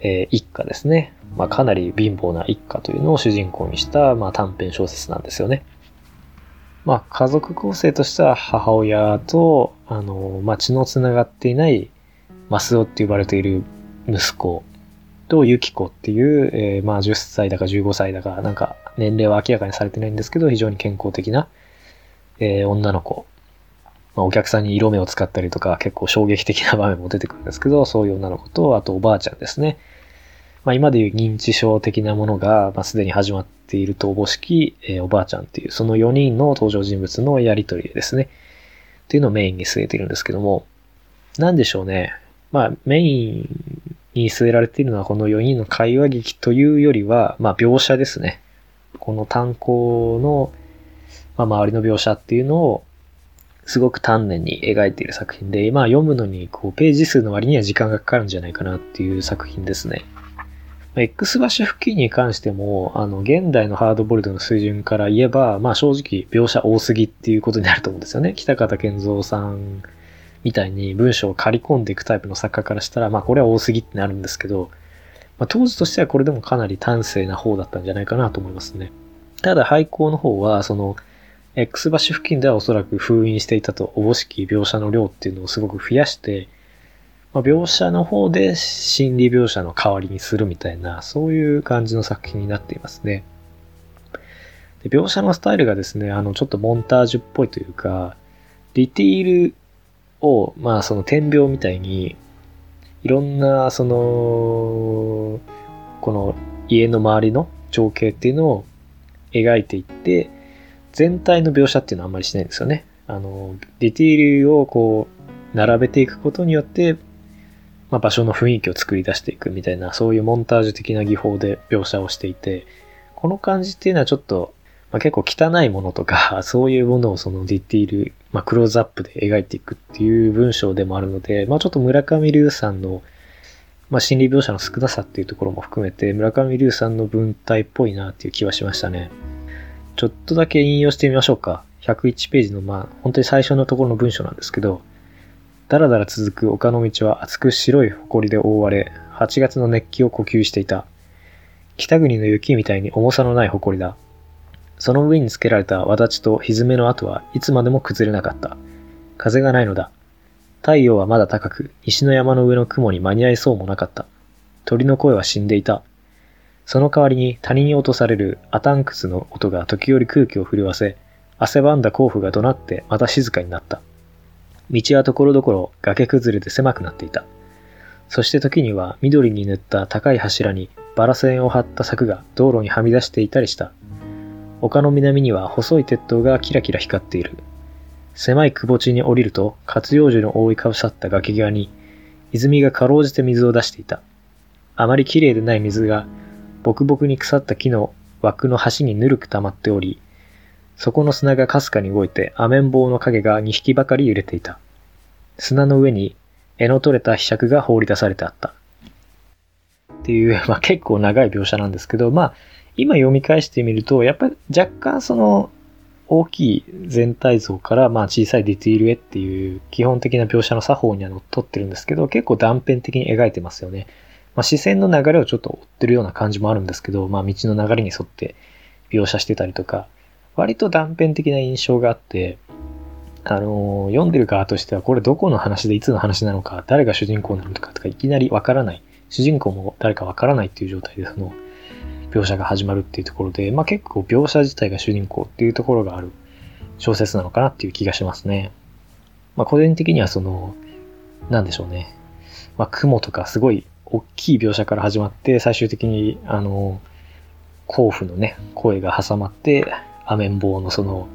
えー、一家ですね。まあかなり貧乏な一家というのを主人公にした、まあ短編小説なんですよね。まあ、家族構成としては母親と、あの、まあ、血の繋がっていない、マスオって呼ばれている息子とユキコっていう、えー、まあ、10歳だか15歳だか、なんか、年齢は明らかにされてないんですけど、非常に健康的な、えー、女の子。まあ、お客さんに色目を使ったりとか、結構衝撃的な場面も出てくるんですけど、そういう女の子と、あとおばあちゃんですね。まあ、今でいう認知症的なものが、まあ、すでに始まっているとおぼしき、えー、おばあちゃんっていう、その4人の登場人物のやりとりですね。っていうのをメインに据えているんですけども、なんでしょうね。まあ、メインに据えられているのはこの4人の会話劇というよりは、まあ、描写ですね。この炭鉱の、まあ、周りの描写っていうのを、すごく丹念に描いている作品で、まあ、読むのに、こう、ページ数の割には時間がかかるんじゃないかなっていう作品ですね。X 場所付近に関しても、あの、現代のハードボルトの水準から言えば、まあ正直描写多すぎっていうことになると思うんですよね。北方健三さんみたいに文章を刈り込んでいくタイプの作家からしたら、まあこれは多すぎってなるんですけど、まあ当時としてはこれでもかなり端正な方だったんじゃないかなと思いますね。ただ廃校の方は、その、X 場所付近ではおそらく封印していたとおぼしき描写の量っていうのをすごく増やして、まあ、描写の方で心理描写の代わりにするみたいな、そういう感じの作品になっていますね。で描写のスタイルがですね、あの、ちょっとモンタージュっぽいというか、ディティールを、まあ、その点描みたいに、いろんな、その、この家の周りの情景っていうのを描いていって、全体の描写っていうのはあんまりしないんですよね。あの、ディティールをこう、並べていくことによって、まあ、場所の雰囲気を作り出していくみたいな、そういうモンタージュ的な技法で描写をしていて、この感じっていうのはちょっと、まあ、結構汚いものとか、そういうものをそのディティール、まあ、クローズアップで描いていくっていう文章でもあるので、まあ、ちょっと村上龍さんの、まあ、心理描写の少なさっていうところも含めて、村上龍さんの文体っぽいなっていう気はしましたね。ちょっとだけ引用してみましょうか。101ページの、まあ、本当に最初のところの文章なんですけど、だらだら続く丘の道は厚く白い埃で覆われ、8月の熱気を呼吸していた。北国の雪みたいに重さのない埃だ。その上につけられたわだちとひずめの跡はいつまでも崩れなかった。風がないのだ。太陽はまだ高く、西の山の上の雲に間に合いそうもなかった。鳥の声は死んでいた。その代わりに谷に落とされるアタンクスの音が時折空気を震わせ、汗ばんだ甲府が怒鳴ってまた静かになった。道はところどころ崖崩れで狭くなっていた。そして時には緑に塗った高い柱にバラ線を張った柵が道路にはみ出していたりした。丘の南には細い鉄塔がキラキラ光っている。狭い窪地に降りると活用樹の覆いかぶさった崖際に泉がかろうじて水を出していた。あまり綺麗でない水がボクボクに腐った木の枠の端にぬるく溜まっており、そこの砂がかすかに動いて、アメン棒の影が2匹ばかり揺れていた。砂の上に、柄の取れた柄杓が放り出されてあった。っていう、まあ結構長い描写なんですけど、まあ、今読み返してみると、やっぱり若干その、大きい全体像からまあ小さいディティールへっていう基本的な描写の作法にはのっとってるんですけど、結構断片的に描いてますよね。まあ、視線の流れをちょっと追ってるような感じもあるんですけど、まあ、道の流れに沿って描写してたりとか、割と断片的な印象があって、あのー、読んでる側としては、これどこの話でいつの話なのか、誰が主人公なのかとか、いきなりわからない。主人公も誰かわからないっていう状態で、その、描写が始まるっていうところで、まあ結構描写自体が主人公っていうところがある小説なのかなっていう気がしますね。まあ個人的にはその、なんでしょうね。まあ雲とかすごい大きい描写から始まって、最終的に、あの、甲府のね、声が挟まって、アメンボのその、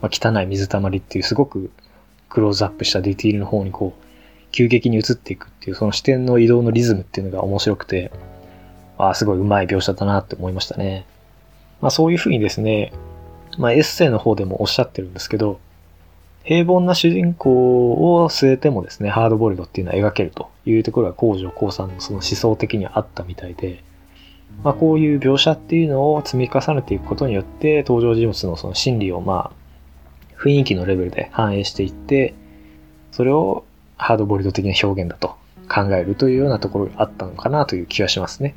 まあ、汚い水たまりっていうすごくクローズアップしたディティールの方にこう、急激に移っていくっていう、その視点の移動のリズムっていうのが面白くて、ああ、すごい上手い描写だなって思いましたね。まあそういうふうにですね、まあエッセイの方でもおっしゃってるんですけど、平凡な主人公を据えてもですね、ハードボイルドっていうのは描けるというところが工場高さんのその思想的にはあったみたいで、まあ、こういう描写っていうのを積み重ねていくことによって登場人物のその心理をまあ雰囲気のレベルで反映していってそれをハードボイルド的な表現だと考えるというようなところがあったのかなという気がしますね。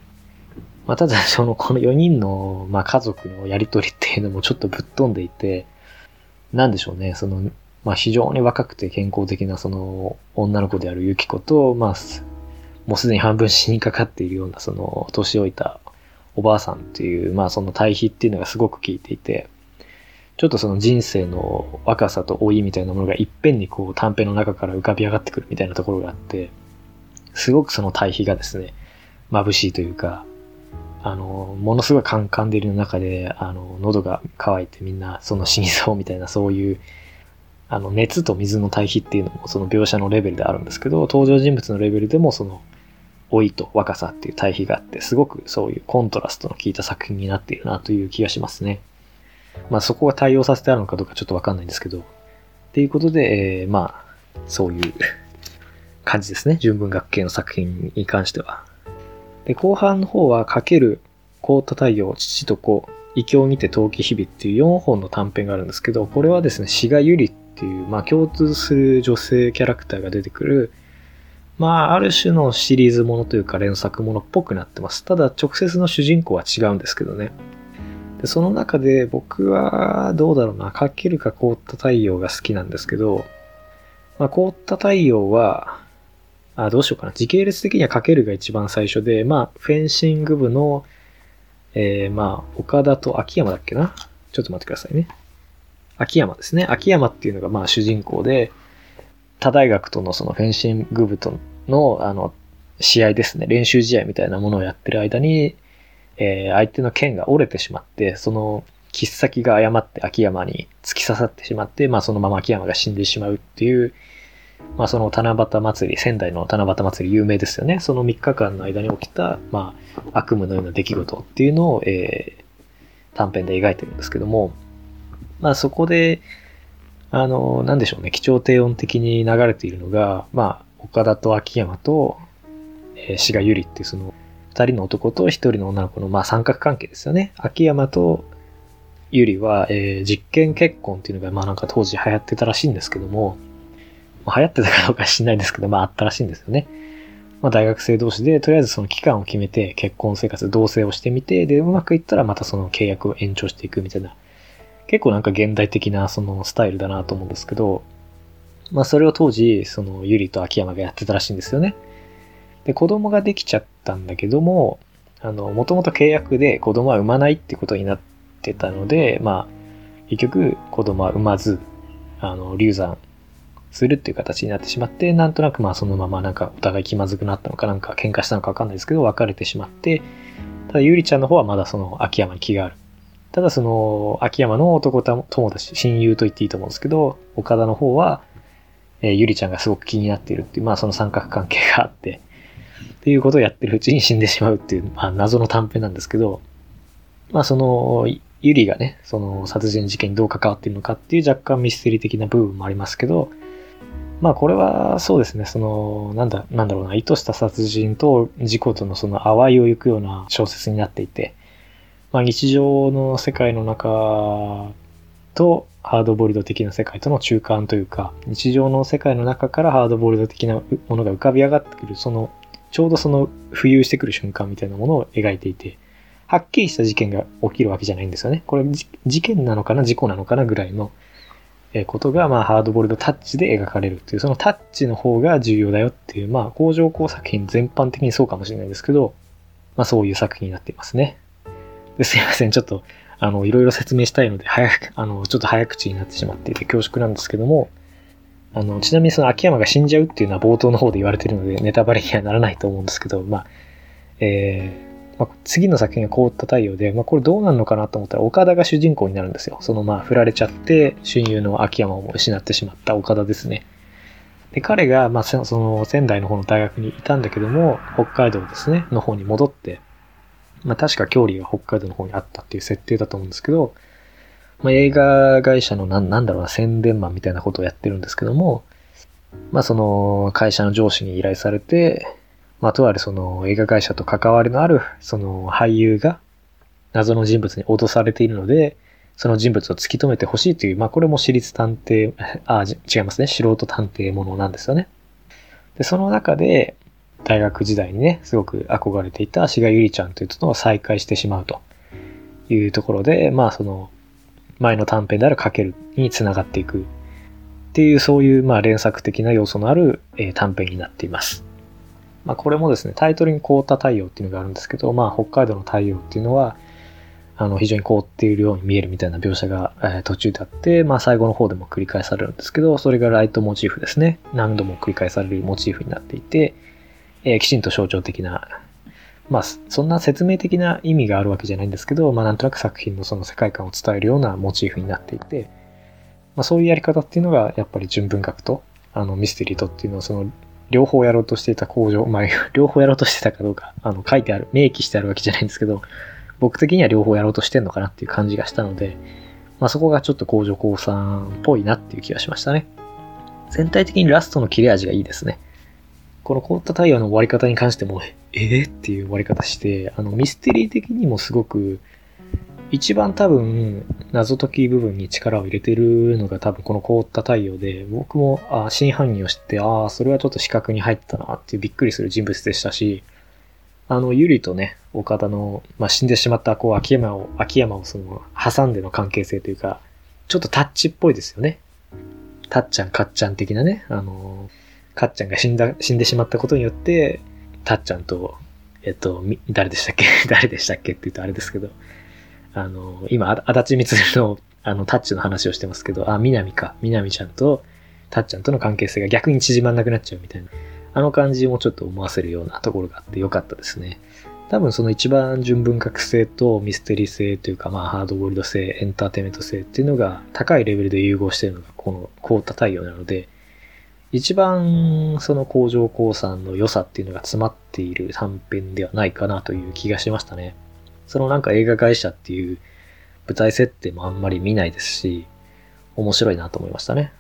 まあ、ただそのこの4人のまあ家族のやりとりっていうのもちょっとぶっ飛んでいてなんでしょうねそのまあ非常に若くて健康的なその女の子であるユキコとまあもうすでに半分死にかかっているようなその年老いたおばあさんっていう、まあその対比っていうのがすごく効いていて、ちょっとその人生の若さと老いみたいなものがいっぺんにこう短編の中から浮かび上がってくるみたいなところがあって、すごくその対比がですね、眩しいというか、あの、ものすごいカンカン照りの中で、あの、喉が渇いてみんなその死にそうみたいなそういう、あの、熱と水の対比っていうのもその描写のレベルであるんですけど、登場人物のレベルでもその老いと若さっていう対比があって、すごくそういうコントラストの効いた作品になっているなという気がしますね。まあそこが対応させてあるのかどうかちょっとわかんないんですけど。っていうことで、えー、まあ、そういう感じですね。純文学系の作品に関しては。で、後半の方は、かける、凍った太陽、父と子、異教にて陶器日々っていう4本の短編があるんですけど、これはですね、志賀ゆりっていう、まあ共通する女性キャラクターが出てくる、まあ、ある種のシリーズものというか連作ものっぽくなってます。ただ、直接の主人公は違うんですけどね。でその中で僕はどうだろうな、かけるか凍った太陽が好きなんですけど、まあ、凍った太陽は、あ、どうしようかな。時系列的にはかけるが一番最初で、まあ、フェンシング部の、えー、まあ、岡田と秋山だっけな。ちょっと待ってくださいね。秋山ですね。秋山っていうのがまあ主人公で、他大学とのそのフェンシング部との、あの、試合ですね、練習試合みたいなものをやってる間に、えー、相手の剣が折れてしまって、その、切っ先が誤って秋山に突き刺さってしまって、まあそのまま秋山が死んでしまうっていう、まあその七夕祭り、仙台の七夕祭り有名ですよね。その3日間の間に起きた、まあ悪夢のような出来事っていうのを、えー、短編で描いてるんですけども、まあそこで、あの、なんでしょうね、基調低音的に流れているのが、まあ、岡田と秋山と、えー、志賀ゆりっていうその、二人の男と一人の女の子の、まあ、三角関係ですよね。秋山とゆりは、えー、実験結婚っていうのが、まあなんか当時流行ってたらしいんですけども、まあ、流行ってたかどうか知んないんですけど、まああったらしいんですよね。まあ大学生同士で、とりあえずその期間を決めて結婚生活、同棲をしてみて、で、うまくいったらまたその契約を延長していくみたいな、結構なんか現代的なそのスタイルだなと思うんですけど、まあそれを当時、そのゆりと秋山がやってたらしいんですよね。で、子供ができちゃったんだけども、あの、もともと契約で子供は産まないってことになってたので、まあ、結局子供は産まず、あの、流産するっていう形になってしまって、なんとなくまあそのままなんかお互い気まずくなったのかなんか喧嘩したのかわかんないですけど、別れてしまって、ただゆりちゃんの方はまだその秋山に気がある。ただその秋山の男友達、親友と言っていいと思うんですけど、岡田の方は、えー、ゆりちゃんがすごく気になっているっていう、まあその三角関係があって、っていうことをやってるうちに死んでしまうっていう、まあ謎の短編なんですけど、まあその、ゆりがね、その殺人事件にどう関わっているのかっていう若干ミステリー的な部分もありますけど、まあこれはそうですね、その、なんだ、なんだろうな、意図した殺人と事故とのその淡いを行くような小説になっていて、まあ日常の世界の中とハードボイルド的な世界との中間というか、日常の世界の中からハードボイルド的なものが浮かび上がってくる、その、ちょうどその浮遊してくる瞬間みたいなものを描いていて、はっきりした事件が起きるわけじゃないんですよね。これ事件なのかな事故なのかなぐらいのことが、まあ、ハードボールドタッチで描かれるっていう、そのタッチの方が重要だよっていう、まあ、工場工作品全般的にそうかもしれないですけど、まあ、そういう作品になっていますね。すいません。ちょっと、あの、いろいろ説明したいので、早く、あの、ちょっと早口になってしまっていて恐縮なんですけども、あの、ちなみにその秋山が死んじゃうっていうのは冒頭の方で言われてるので、ネタバレにはならないと思うんですけど、まあ、えー、まあ、次の作品が凍った太陽で、まあ、これどうなるのかなと思ったら、岡田が主人公になるんですよ。そのまあ、振られちゃって、親友の秋山を失ってしまった岡田ですね。で、彼が、まあ、その仙台の方の大学にいたんだけども、北海道ですね、の方に戻って、まあ確か郷里が北海道の方にあったっていう設定だと思うんですけど、まあ映画会社のなん、なんだろうな、宣伝マンみたいなことをやってるんですけども、まあその会社の上司に依頼されて、まあとあるその映画会社と関わりのあるその俳優が謎の人物に脅されているので、その人物を突き止めてほしいという、まあこれも私立探偵、あ、違いますね。素人探偵ものなんですよね。で、その中で、大学時代にね、すごく憧れていた志賀ゆりちゃんというのを再会してしまうというところで、まあその前の短編であるかけるにつながっていくっていうそういうまあ連作的な要素のある、え短編になっています。まあこれもですね、タイトルに凍った太陽っていうのがあるんですけど、まあ北海道の太陽っていうのは、あの非常に凍っているように見えるみたいな描写が、え途中であって、まあ最後の方でも繰り返されるんですけど、それがライトモチーフですね。何度も繰り返されるモチーフになっていて、えー、きちんと象徴的な、まあ、そんな説明的な意味があるわけじゃないんですけど、まあ、なんとなく作品のその世界観を伝えるようなモチーフになっていて、まあ、そういうやり方っていうのが、やっぱり純文学と、あの、ミステリーとっていうのを、その、両方やろうとしていた工場、まあ、両方やろうとしてたかどうか、あの、書いてある、明記してあるわけじゃないんですけど、僕的には両方やろうとしてんのかなっていう感じがしたので、まあ、そこがちょっと工場工産っぽいなっていう気がしましたね。全体的にラストの切れ味がいいですね。この凍った太陽の終わり方に関しても、えー、っていう終わり方して、あの、ミステリー的にもすごく、一番多分、謎解き部分に力を入れてるのが多分この凍った太陽で、僕も、あ真犯人を知って、ああ、それはちょっと視覚に入ったなっていうびっくりする人物でしたし、あの、ゆりとね、岡田の、まあ、死んでしまった、こう、秋山を、秋山をその、挟んでの関係性というか、ちょっとタッチっぽいですよね。たっちゃん、かっちゃん的なね、あのかっちゃんが死んだ、死んでしまったことによって、たっちゃんと、えっと、み誰でしたっけ？誰でしたっけって言うとあれですけど、あの、今、あ足立みつの、あの、タッチの話をしてますけど、あ、みなみか。みなみちゃんと、たっちゃんとの関係性が逆に縮まんなくなっちゃうみたいな。あの感じもちょっと思わせるようなところがあってよかったですね。多分その一番純文学性とミステリー性というか、まあハードボイルド性、エンターテイメント性っていうのが高いレベルで融合しているのがこの凍った太陽なので、一番その工場鉱産の良さっていうのが詰まっている短編ではないかなという気がしましたね。そのなんか映画会社っていう舞台設定もあんまり見ないですし、面白いなと思いましたね。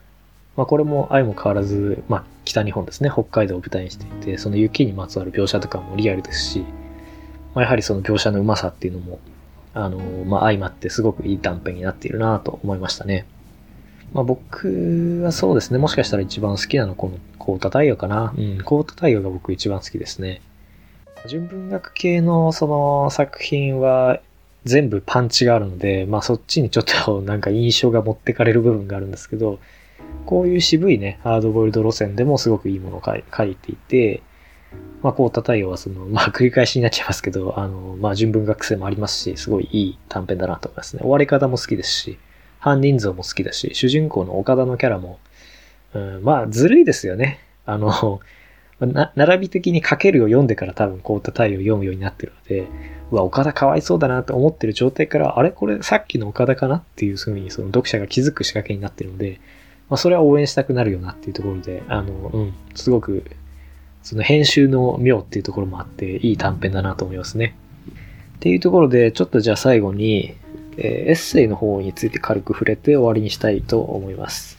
まあこれも相も変わらず、まあ北日本ですね、北海道を舞台にしていて、その雪にまつわる描写とかもリアルですし、まあ、やはりその描写のうまさっていうのも、あの、まあ相まってすごくいい短編になっているなと思いましたね。まあ僕はそうですね、もしかしたら一番好きなのはこのコータ太陽かな。うん、コータ太陽が僕一番好きですね。純文学系のその作品は全部パンチがあるので、まあそっちにちょっとなんか印象が持ってかれる部分があるんですけど、こういう渋いね、ハードボイルド路線でもすごくいいものを書いていて、まあ、こうた太陽はその、まあ、繰り返しになっちゃいますけど、あの、まあ、純文学生もありますし、すごいいい短編だなと思いますね。終わり方も好きですし、犯人像も好きだし、主人公の岡田のキャラも、うん、まあ、ずるいですよね。あの、並び的に書けるを読んでから多分こうた太陽を読むようになってるので、うわ、岡田かわいそうだなって思ってる状態から、あれこれさっきの岡田かなっていうふうにその読者が気づく仕掛けになってるので、まあ、それは応援したくなるよなっていうところで、あの、うん、すごく、その編集の妙っていうところもあって、いい短編だなと思いますね。っていうところで、ちょっとじゃあ最後に、えー、エッセイの方について軽く触れて終わりにしたいと思います。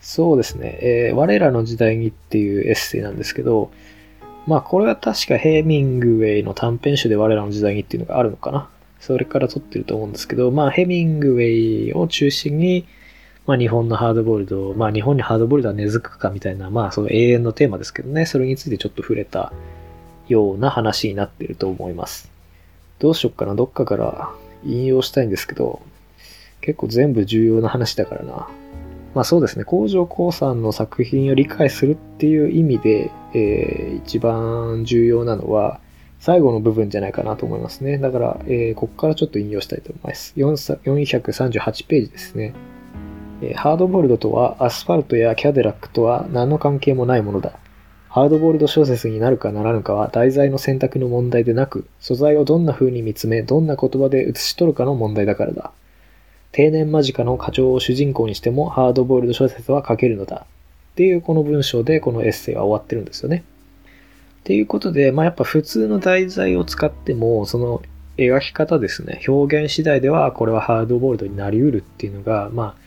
そうですね、えー、我らの時代にっていうエッセイなんですけど、まあこれは確かヘーミングウェイの短編集で我らの時代にっていうのがあるのかな。それから撮ってると思うんですけど、まあヘミングウェイを中心に、まあ日本のハードボイルド、まあ日本にハードボイルドは根付くかみたいな、まあその永遠のテーマですけどね、それについてちょっと触れたような話になってると思います。どうしよっかな、どっかから引用したいんですけど、結構全部重要な話だからな。まあそうですね、工場高さんの作品を理解するっていう意味で、えー、一番重要なのは、最後の部分じゃないかなと思いますね。だから、えー、ここからちょっと引用したいと思います。438ページですね。ハードボールドとはアスファルトやキャデラックとは何の関係もないものだ。ハードボールド小説になるかならぬかは題材の選択の問題でなく、素材をどんな風に見つめ、どんな言葉で写し取るかの問題だからだ。定年間近の課長を主人公にしてもハードボールド小説は書けるのだ。っていうこの文章でこのエッセイは終わってるんですよね。っていうことで、まあやっぱ普通の題材を使っても、その描き方ですね、表現次第ではこれはハードボールドになり得るっていうのが、まあ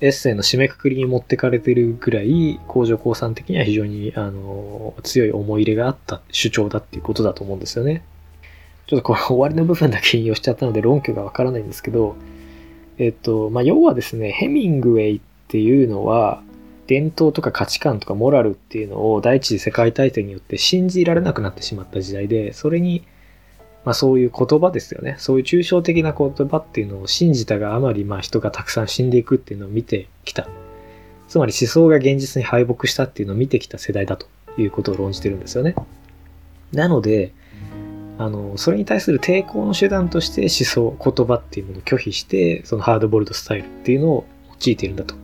エッセイの締めくくりに持ってかれてるぐらい、工場高さん的には非常に、あの、強い思い入れがあった主張だっていうことだと思うんですよね。ちょっとこれ終わりの部分だけ引用しちゃったので論拠がわからないんですけど、えっと、まあ、要はですね、ヘミングウェイっていうのは、伝統とか価値観とかモラルっていうのを第一次世界大戦によって信じられなくなってしまった時代で、それにまあそういう言葉ですよね。そういう抽象的な言葉っていうのを信じたがあまり、まあ人がたくさん死んでいくっていうのを見てきた。つまり思想が現実に敗北したっていうのを見てきた世代だということを論じてるんですよね。なので、あの、それに対する抵抗の手段として思想、言葉っていうものを拒否して、そのハードボールドスタイルっていうのを用いているんだと。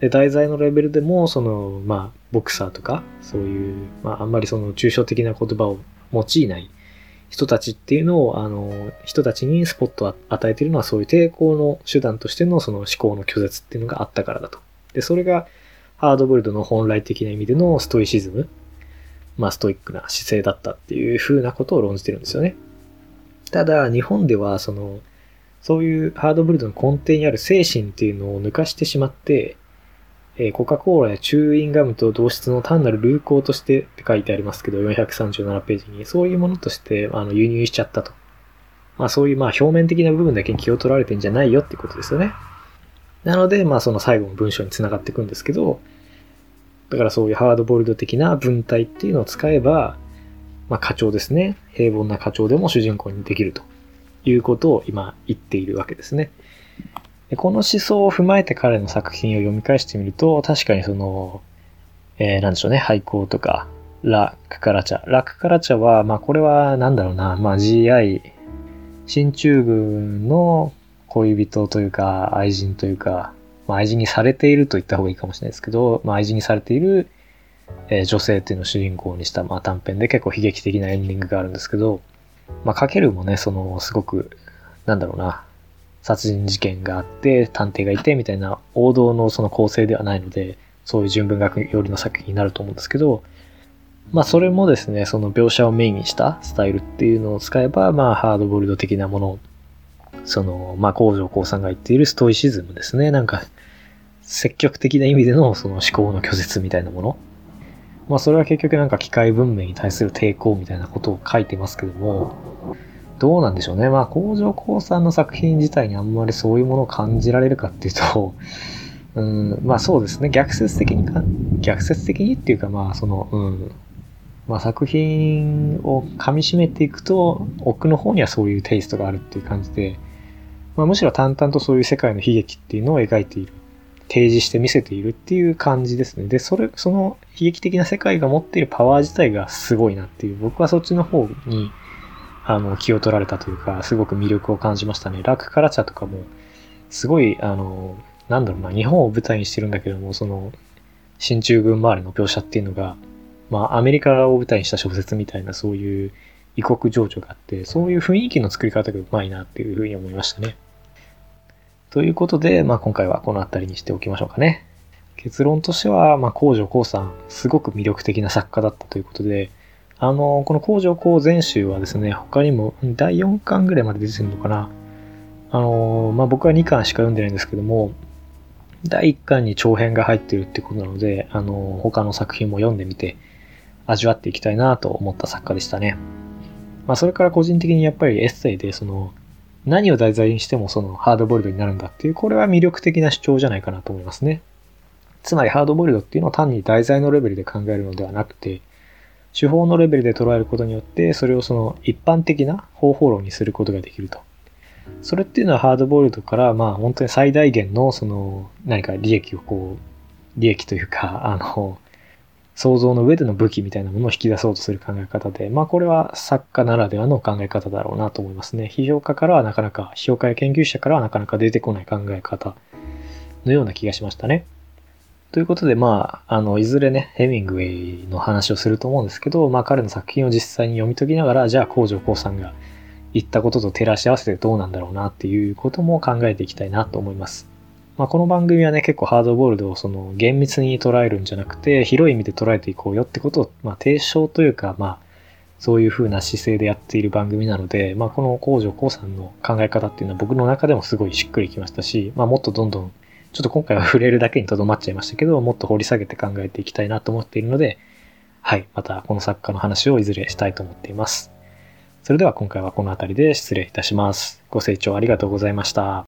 で、題材のレベルでも、その、まあ、ボクサーとか、そういう、まあ、あんまりその抽象的な言葉を用いない人たちっていうのを、あの、人たちにスポットを与えているのはそういう抵抗の手段としてのその思考の拒絶っていうのがあったからだと。で、それがハードボイルドの本来的な意味でのストイシズム、まあストイックな姿勢だったっていう風なことを論じてるんですよね。ただ、日本ではその、そういうハードボイルドの根底にある精神っていうのを抜かしてしまって、えコカ・コーラやチューインガムと同質の単なる流行としてって書いてありますけど、437ページに、そういうものとしてあの輸入しちゃったと。まあそういうまあ表面的な部分だけに気を取られてんじゃないよってことですよね。なので、まあその最後の文章につながっていくんですけど、だからそういうハードボイルド的な文体っていうのを使えば、まあ課長ですね。平凡な課長でも主人公にできるということを今言っているわけですね。でこの思想を踏まえて彼の作品を読み返してみると、確かにその、えー、なんでしょうね、廃校とか、ラ・クカラチャ。ラ・クカラチャは、まあこれはなんだろうな、まあ GI、進駐軍の恋人というか、愛人というか、まあ、愛人にされていると言った方がいいかもしれないですけど、まあ、愛人にされている、えー、女性っていうのを主人公にした、まあ、短編で結構悲劇的なエンディングがあるんですけど、まあ、かけるもね、その、すごく、なんだろうな、殺人事件があって、探偵がいて、みたいな王道のその構成ではないので、そういう純文学寄りの作品になると思うんですけど、まあそれもですね、その描写をメインにしたスタイルっていうのを使えば、まあハードボイルド的なもの、その、まあ工場高さんが言っているストイシズムですね。なんか、積極的な意味でのその思考の拒絶みたいなもの。まあそれは結局なんか機械文明に対する抵抗みたいなことを書いてますけども、どうなんでしょうね。まあ工場高さんの作品自体にあんまりそういうものを感じられるかっていうと、うん、まあそうですね。逆説的にか、逆説的にっていうかまあその、うん、まあ、作品を噛み締めていくと奥の方にはそういうテイストがあるっていう感じで、まあ、むしろ淡々とそういう世界の悲劇っていうのを描いている提示して見せているっていう感じですねでそれその悲劇的な世界が持っているパワー自体がすごいなっていう僕はそっちの方にあの気を取られたというかすごく魅力を感じましたねラクカラチャとかもすごいあのなんだろうな日本を舞台にしてるんだけどもその進駐軍周りの描写っていうのがまあ、アメリカを舞台にした小説みたいなそういう異国情緒があって、そういう雰囲気の作り方がうまいなっていうふうに思いましたね。ということで、まあ、今回はこの辺りにしておきましょうかね。結論としては、まあ、工場光さん、すごく魅力的な作家だったということで、あの、この工場光全集はですね、他にも第4巻ぐらいまで出てるのかな。あの、まあ、僕は2巻しか読んでないんですけども、第1巻に長編が入ってるってことなので、あの、他の作品も読んでみて、味わっていきたいなと思った作家でしたね。まあ、それから個人的にやっぱりエッセイで、その、何を題材にしてもそのハードボイルドになるんだっていう、これは魅力的な主張じゃないかなと思いますね。つまりハードボイルドっていうのは単に題材のレベルで考えるのではなくて、手法のレベルで捉えることによって、それをその一般的な方法論にすることができると。それっていうのはハードボイルドから、まあ本当に最大限のその何か利益をこう、利益というか、あの、想像の上での武器みたいなものを引き出そうとする考え方で、まあこれは作家ならではの考え方だろうなと思いますね。批評家からはなかなか、批評家や研究者からはなかなか出てこない考え方のような気がしましたね。ということで、まあ、あの、いずれね、ヘミングウェイの話をすると思うんですけど、まあ彼の作品を実際に読み解きながら、じゃあ工場光さんが言ったことと照らし合わせてどうなんだろうなっていうことも考えていきたいなと思います。まあ、この番組はね、結構ハードボールドをその厳密に捉えるんじゃなくて、広い意味で捉えていこうよってことを、まあ、提唱というか、まあ、そういう風な姿勢でやっている番組なので、まあ、この工場光さんの考え方っていうのは僕の中でもすごいしっくりきましたし、まあ、もっとどんどん、ちょっと今回は触れるだけにとどまっちゃいましたけど、もっと掘り下げて考えていきたいなと思っているので、はい、またこの作家の話をいずれしたいと思っています。それでは今回はこの辺りで失礼いたします。ご清聴ありがとうございました。